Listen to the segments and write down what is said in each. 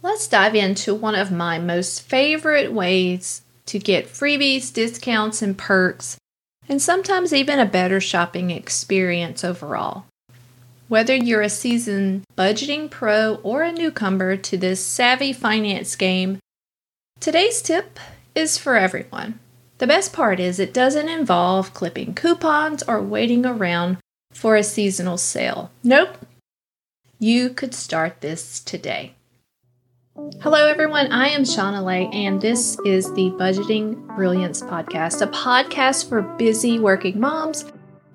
Let's dive into one of my most favorite ways to get freebies, discounts, and perks, and sometimes even a better shopping experience overall. Whether you're a seasoned budgeting pro or a newcomer to this savvy finance game, today's tip is for everyone. The best part is it doesn't involve clipping coupons or waiting around for a seasonal sale. Nope. You could start this today. Hello, everyone. I am Shauna Lay, and this is the Budgeting Brilliance Podcast, a podcast for busy working moms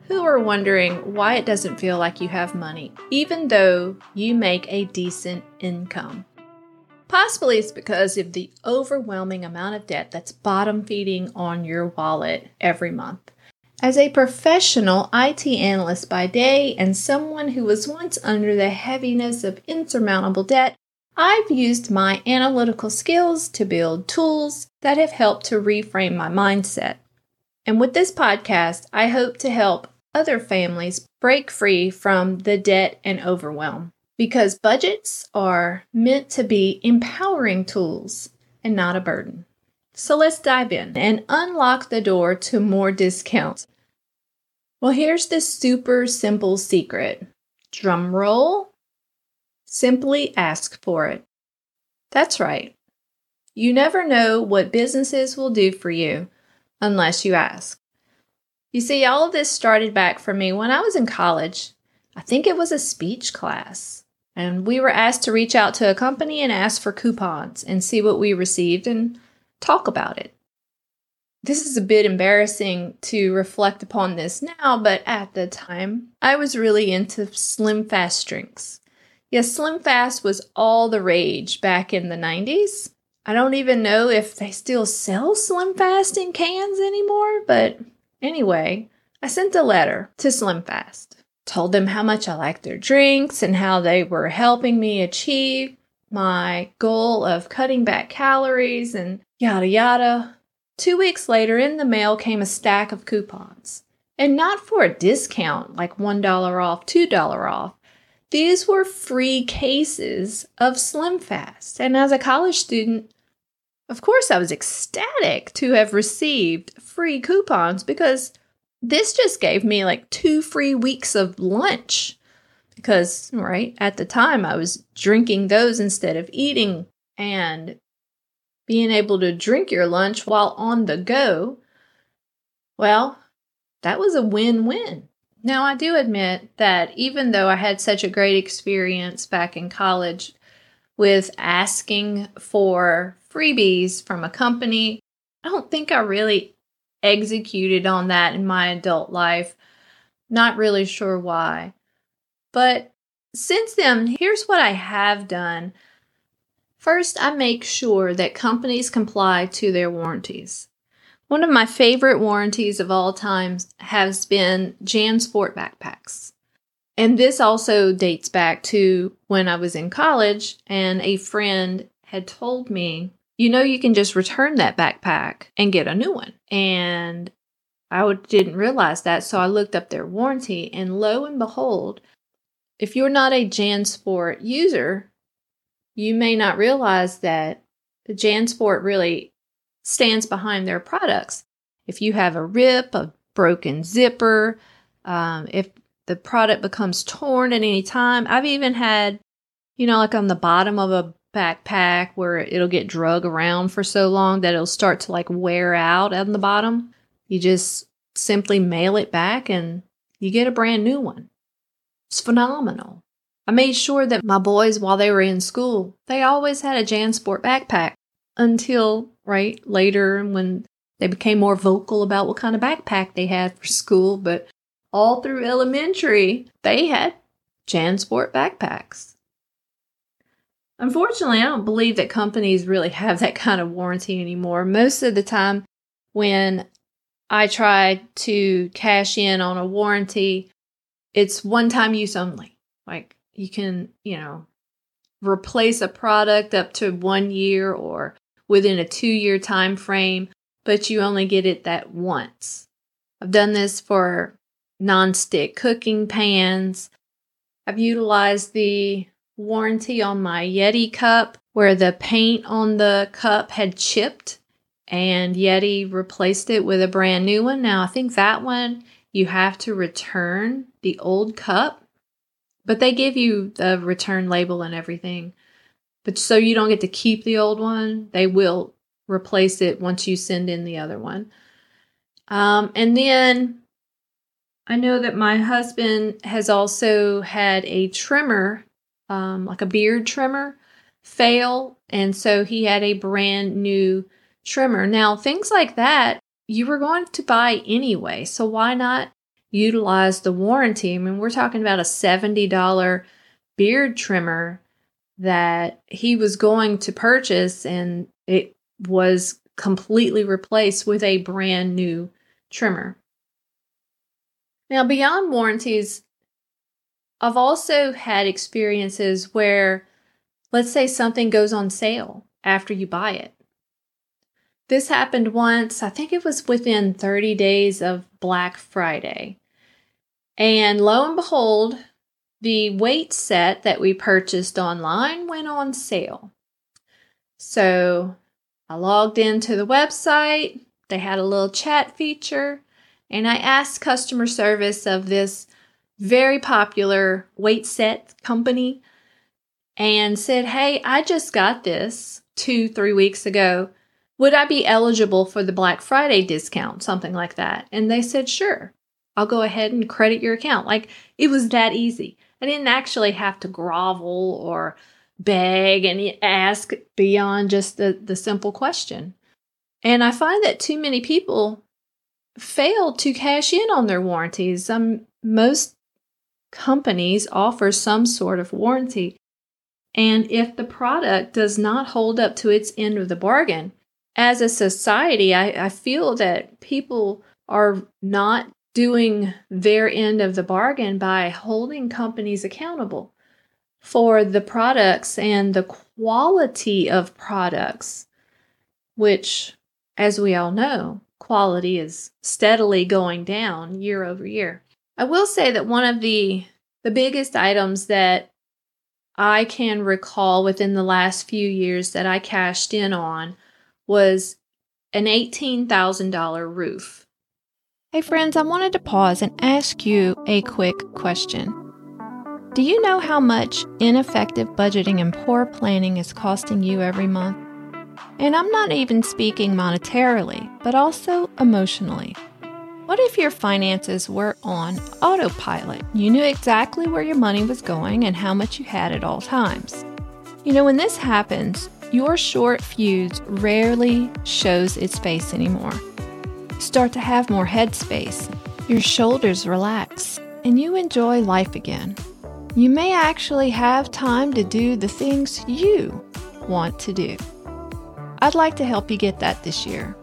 who are wondering why it doesn't feel like you have money, even though you make a decent income. Possibly it's because of the overwhelming amount of debt that's bottom feeding on your wallet every month. As a professional IT analyst by day and someone who was once under the heaviness of insurmountable debt, I've used my analytical skills to build tools that have helped to reframe my mindset. And with this podcast, I hope to help other families break free from the debt and overwhelm because budgets are meant to be empowering tools and not a burden. So let's dive in and unlock the door to more discounts. Well, here's the super simple secret. Drum roll. Simply ask for it. That's right. You never know what businesses will do for you unless you ask. You see, all of this started back for me when I was in college. I think it was a speech class. And we were asked to reach out to a company and ask for coupons and see what we received and talk about it. This is a bit embarrassing to reflect upon this now, but at the time, I was really into Slim Fast drinks. Yes, Slim Fast was all the rage back in the 90s. I don't even know if they still sell Slim Fast in cans anymore, but anyway, I sent a letter to Slim Fast. Told them how much I liked their drinks and how they were helping me achieve my goal of cutting back calories and yada yada. Two weeks later, in the mail came a stack of coupons. And not for a discount like $1 off, $2 off, these were free cases of Slim Fast. And as a college student, of course, I was ecstatic to have received free coupons because this just gave me like two free weeks of lunch. Because, right, at the time I was drinking those instead of eating and being able to drink your lunch while on the go. Well, that was a win win. Now, I do admit that even though I had such a great experience back in college with asking for freebies from a company, I don't think I really executed on that in my adult life. Not really sure why. But since then, here's what I have done. First, I make sure that companies comply to their warranties. One of my favorite warranties of all times has been JanSport backpacks. And this also dates back to when I was in college and a friend had told me, you know, you can just return that backpack and get a new one. And I didn't realize that. So I looked up their warranty, and lo and behold, if you're not a JanSport user, you may not realize that JanSport really stands behind their products. If you have a rip, a broken zipper, um, if the product becomes torn at any time, I've even had, you know, like on the bottom of a backpack where it'll get drug around for so long that it'll start to like wear out on the bottom. You just simply mail it back and you get a brand new one. It's phenomenal. I made sure that my boys, while they were in school, they always had a JanSport backpack until right later when they became more vocal about what kind of backpack they had for school. But all through elementary, they had JanSport backpacks. Unfortunately, I don't believe that companies really have that kind of warranty anymore. Most of the time, when I try to cash in on a warranty, it's one time use only. Like you can, you know, replace a product up to one year or within a two year time frame, but you only get it that once. I've done this for non-stick cooking pans. I've utilized the warranty on my Yeti cup where the paint on the cup had chipped and Yeti replaced it with a brand new one. Now, I think that one you have to return the old cup, but they give you the return label and everything. But so you don't get to keep the old one, they will replace it once you send in the other one. Um, and then I know that my husband has also had a trimmer, um, like a beard trimmer, fail. And so he had a brand new trimmer. Now, things like that you were going to buy anyway. So why not utilize the warranty? I mean, we're talking about a $70 beard trimmer that he was going to purchase and it was completely replaced with a brand new trimmer. Now, beyond warranties, I've also had experiences where, let's say, something goes on sale after you buy it. This happened once, I think it was within 30 days of Black Friday. And lo and behold, the weight set that we purchased online went on sale. So I logged into the website, they had a little chat feature, and I asked customer service of this very popular weight set company and said, Hey, I just got this two, three weeks ago would I be eligible for the Black Friday discount, something like that? And they said, sure, I'll go ahead and credit your account. Like it was that easy. I didn't actually have to grovel or beg and ask beyond just the, the simple question. And I find that too many people fail to cash in on their warranties. Um, most companies offer some sort of warranty. And if the product does not hold up to its end of the bargain, as a society, I, I feel that people are not doing their end of the bargain by holding companies accountable for the products and the quality of products, which, as we all know, quality is steadily going down year over year. I will say that one of the the biggest items that I can recall within the last few years that I cashed in on was an $18,000 roof. Hey, friends, I wanted to pause and ask you a quick question. Do you know how much ineffective budgeting and poor planning is costing you every month? And I'm not even speaking monetarily, but also emotionally. What if your finances were on autopilot? You knew exactly where your money was going and how much you had at all times. You know, when this happens, your short fuse rarely shows its face anymore. Start to have more headspace, your shoulders relax, and you enjoy life again. You may actually have time to do the things you want to do. I'd like to help you get that this year.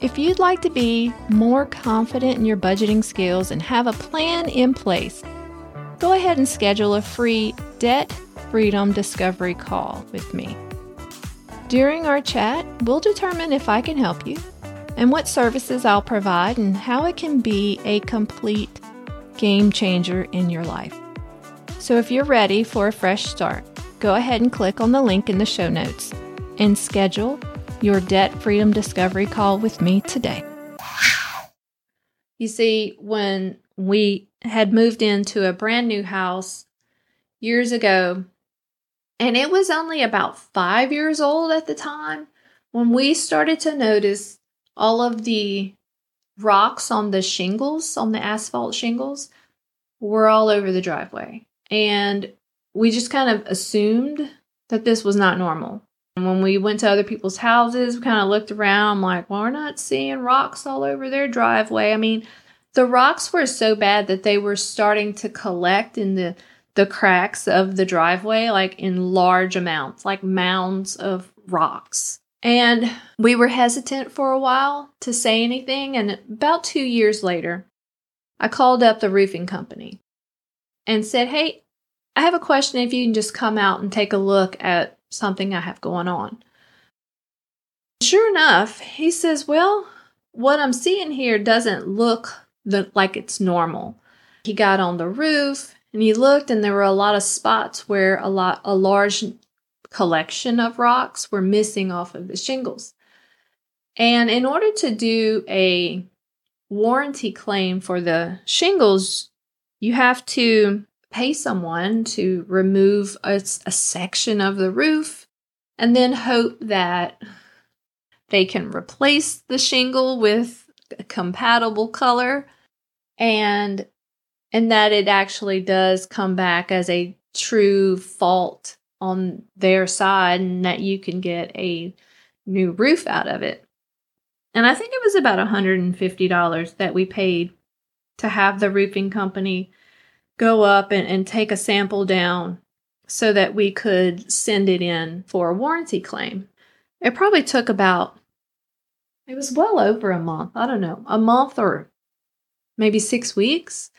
If you'd like to be more confident in your budgeting skills and have a plan in place, go ahead and schedule a free debt freedom discovery call with me. During our chat, we'll determine if I can help you and what services I'll provide and how it can be a complete game changer in your life. So if you're ready for a fresh start, go ahead and click on the link in the show notes and schedule your debt freedom discovery call with me today. You see, when we had moved into a brand new house years ago, and it was only about five years old at the time when we started to notice all of the rocks on the shingles, on the asphalt shingles, were all over the driveway. And we just kind of assumed that this was not normal. And when we went to other people's houses, we kind of looked around, like, well, we're not seeing rocks all over their driveway. I mean, the rocks were so bad that they were starting to collect in the the cracks of the driveway like in large amounts, like mounds of rocks. And we were hesitant for a while to say anything. And about two years later, I called up the roofing company and said, Hey, I have a question if you can just come out and take a look at something I have going on. Sure enough, he says, Well, what I'm seeing here doesn't look the, like it's normal. He got on the roof and he looked and there were a lot of spots where a lot a large collection of rocks were missing off of the shingles. And in order to do a warranty claim for the shingles, you have to pay someone to remove a, a, section of the roof and then hope that they can replace the shingle with a compatible color and and that it actually does come back as a true fault on their side and that you can get a new roof out of it. And I think it was about $150 that we paid to have the roofing company go up and, and take a sample down so that we could send it in for a warranty claim. It probably took about, it was well over a month. I don't know, a month or maybe six weeks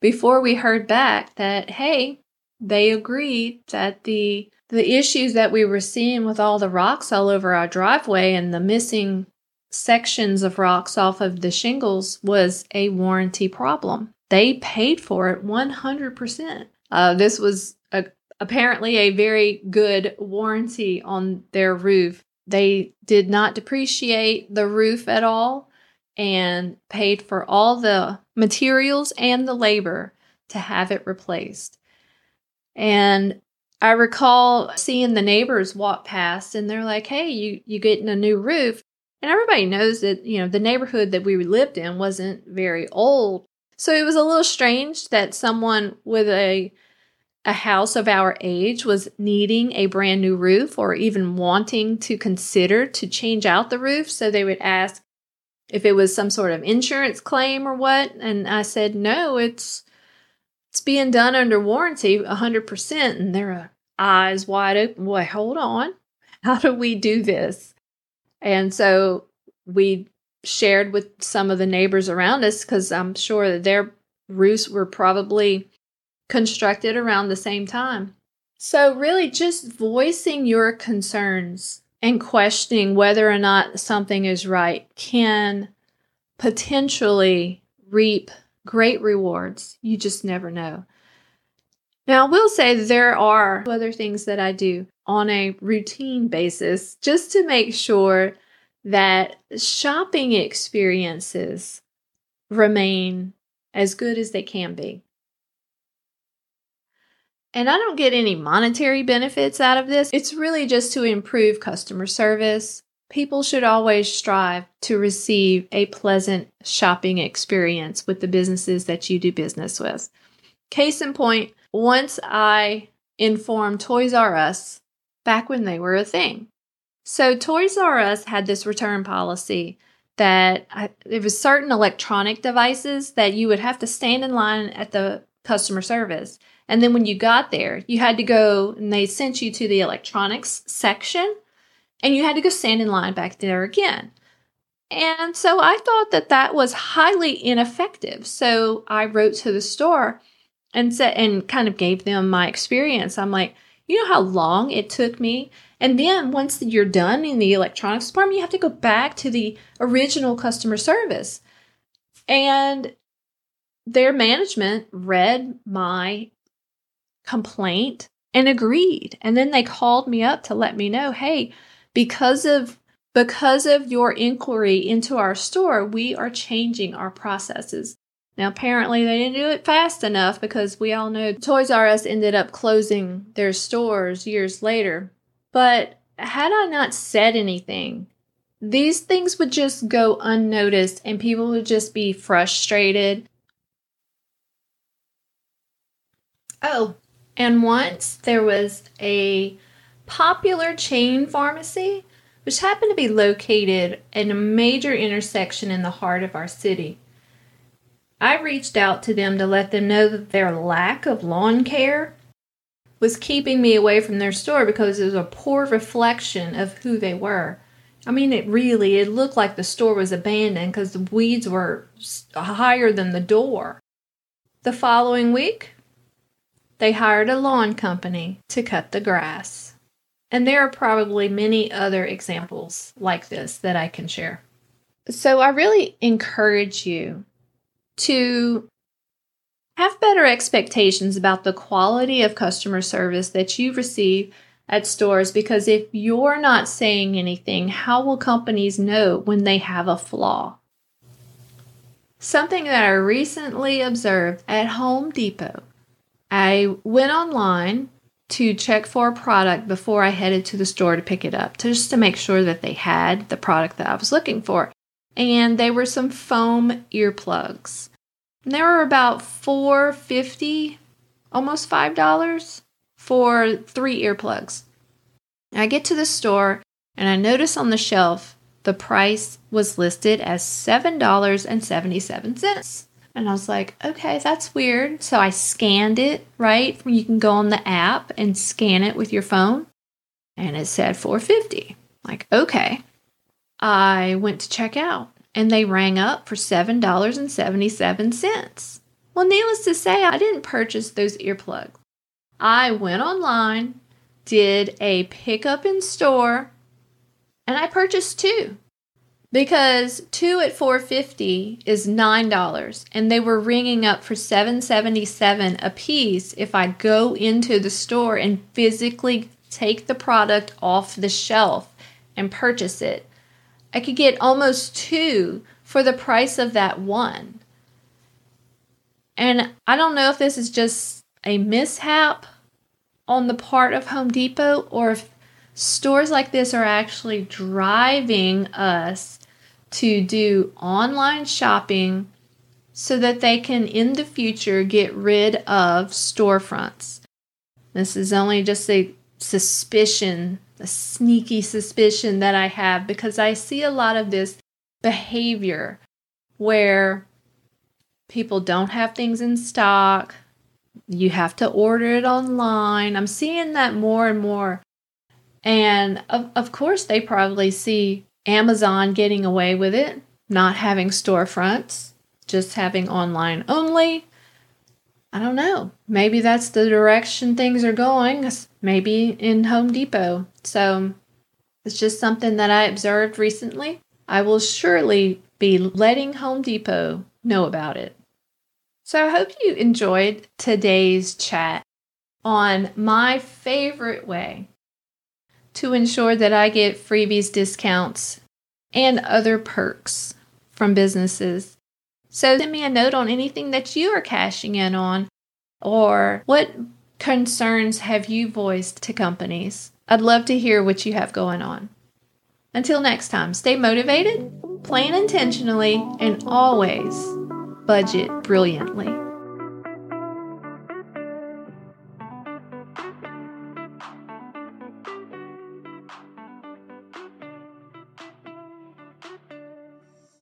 before we heard back that, hey, they agreed that the the issues that we were seeing with all the rocks all over our driveway and the missing sections of rocks off of the shingles was a warranty problem. They paid for it 100%. Uh, this was a, apparently a very good warranty on their roof. They did not depreciate the roof at all and paid for all the materials and the labor to have it replaced. And I recall seeing the neighbors walk past and they're like, "Hey, you you getting a new roof?" And everybody knows that, you know, the neighborhood that we lived in wasn't very old. So it was a little strange that someone with a a house of our age was needing a brand new roof or even wanting to consider to change out the roof. So they would ask if it was some sort of insurance claim or what. And I said, no, it's it's being done under warranty 100%. And their eyes wide open. Wait, hold on. How do we do this? And so we shared with some of the neighbors around us because I'm sure that their roofs were probably constructed around the same time. So, really, just voicing your concerns and questioning whether or not something is right can potentially reap great rewards. You just never know. Now, I will say there are other things that I do on a routine basis just to make sure that shopping experiences remain as good as they can be. And I don't get any monetary benefits out of this. It's really just to improve customer service. People should always strive to receive a pleasant shopping experience with the businesses that you do business with. Case in point, once I informed Toys R Us back when they were a thing. So Toys R Us had this return policy that I, there was certain electronic devices that you would have to stand in line at the customer service. And then when you got there, you had to go and they sent you to the electronics section and you had to go stand in line back there again. And so I thought that that was highly ineffective. So I wrote to the store and said and kind of gave them my experience. I'm like, you know how long it took me? And then once you're done in the electronics department, you have to go back to the original customer service. And their management read my complaint and agreed. And then they called me up to let me know, "Hey, because of because of your inquiry into our store, we are changing our processes. Now, apparently, they didn't do it fast enough because we all know Toys R Us ended up closing their stores years later. But had I not said anything, these things would just go unnoticed and people would just be frustrated. Oh, and once there was a popular chain pharmacy which happened to be located in a major intersection in the heart of our city. I reached out to them to let them know that their lack of lawn care was keeping me away from their store because it was a poor reflection of who they were. I mean, it really it looked like the store was abandoned because the weeds were higher than the door. The following week, they hired a lawn company to cut the grass. And there are probably many other examples like this that I can share. So I really encourage you to have better expectations about the quality of customer service that you receive at stores because if you're not saying anything, how will companies know when they have a flaw? Something that I recently observed at Home Depot. I went online to check for a product before I headed to the store to pick it up, just to make sure that they had the product that I was looking for. And they were some foam earplugs. And they were about four fifty, almost five dollars for three earplugs. I get to the store and I notice on the shelf the price was listed as $7.77. And I was like, okay, that's weird. So I scanned it, right? You can go on the app and scan it with your phone. And it said 450. Like, okay. I went to check out and they rang up for $7.77. Well, needless to say, I didn't purchase those earplugs. I went online, did a pickup in store, and I purchased two because two at 450 is $9 and they were ringing up for 777 a piece if I go into the store and physically take the product off the shelf and purchase it. I could get almost two for the price of that one. And I don't know if this is just a mishap on the part of Home Depot or if stores like this are actually driving us to do online shopping so that they can in the future get rid of storefronts. This is only just a suspicion, a sneaky suspicion that I have because I see a lot of this behavior where people don't have things in stock. You have to order it online. I'm seeing that more and more. And of, of course, they probably see Amazon getting away with it, not having storefronts, just having online only. I don't know. Maybe that's the direction things are going, maybe in Home Depot. So it's just something that I observed recently. I will surely be letting Home Depot know about it. So I hope you enjoyed today's chat on my favorite way to ensure that I get freebies, discounts, and other perks from businesses. So send me a note on anything that you are cashing in on or what concerns have you voiced to companies. I'd love to hear what you have going on. Until next time, stay motivated, plan intentionally, and always budget brilliantly.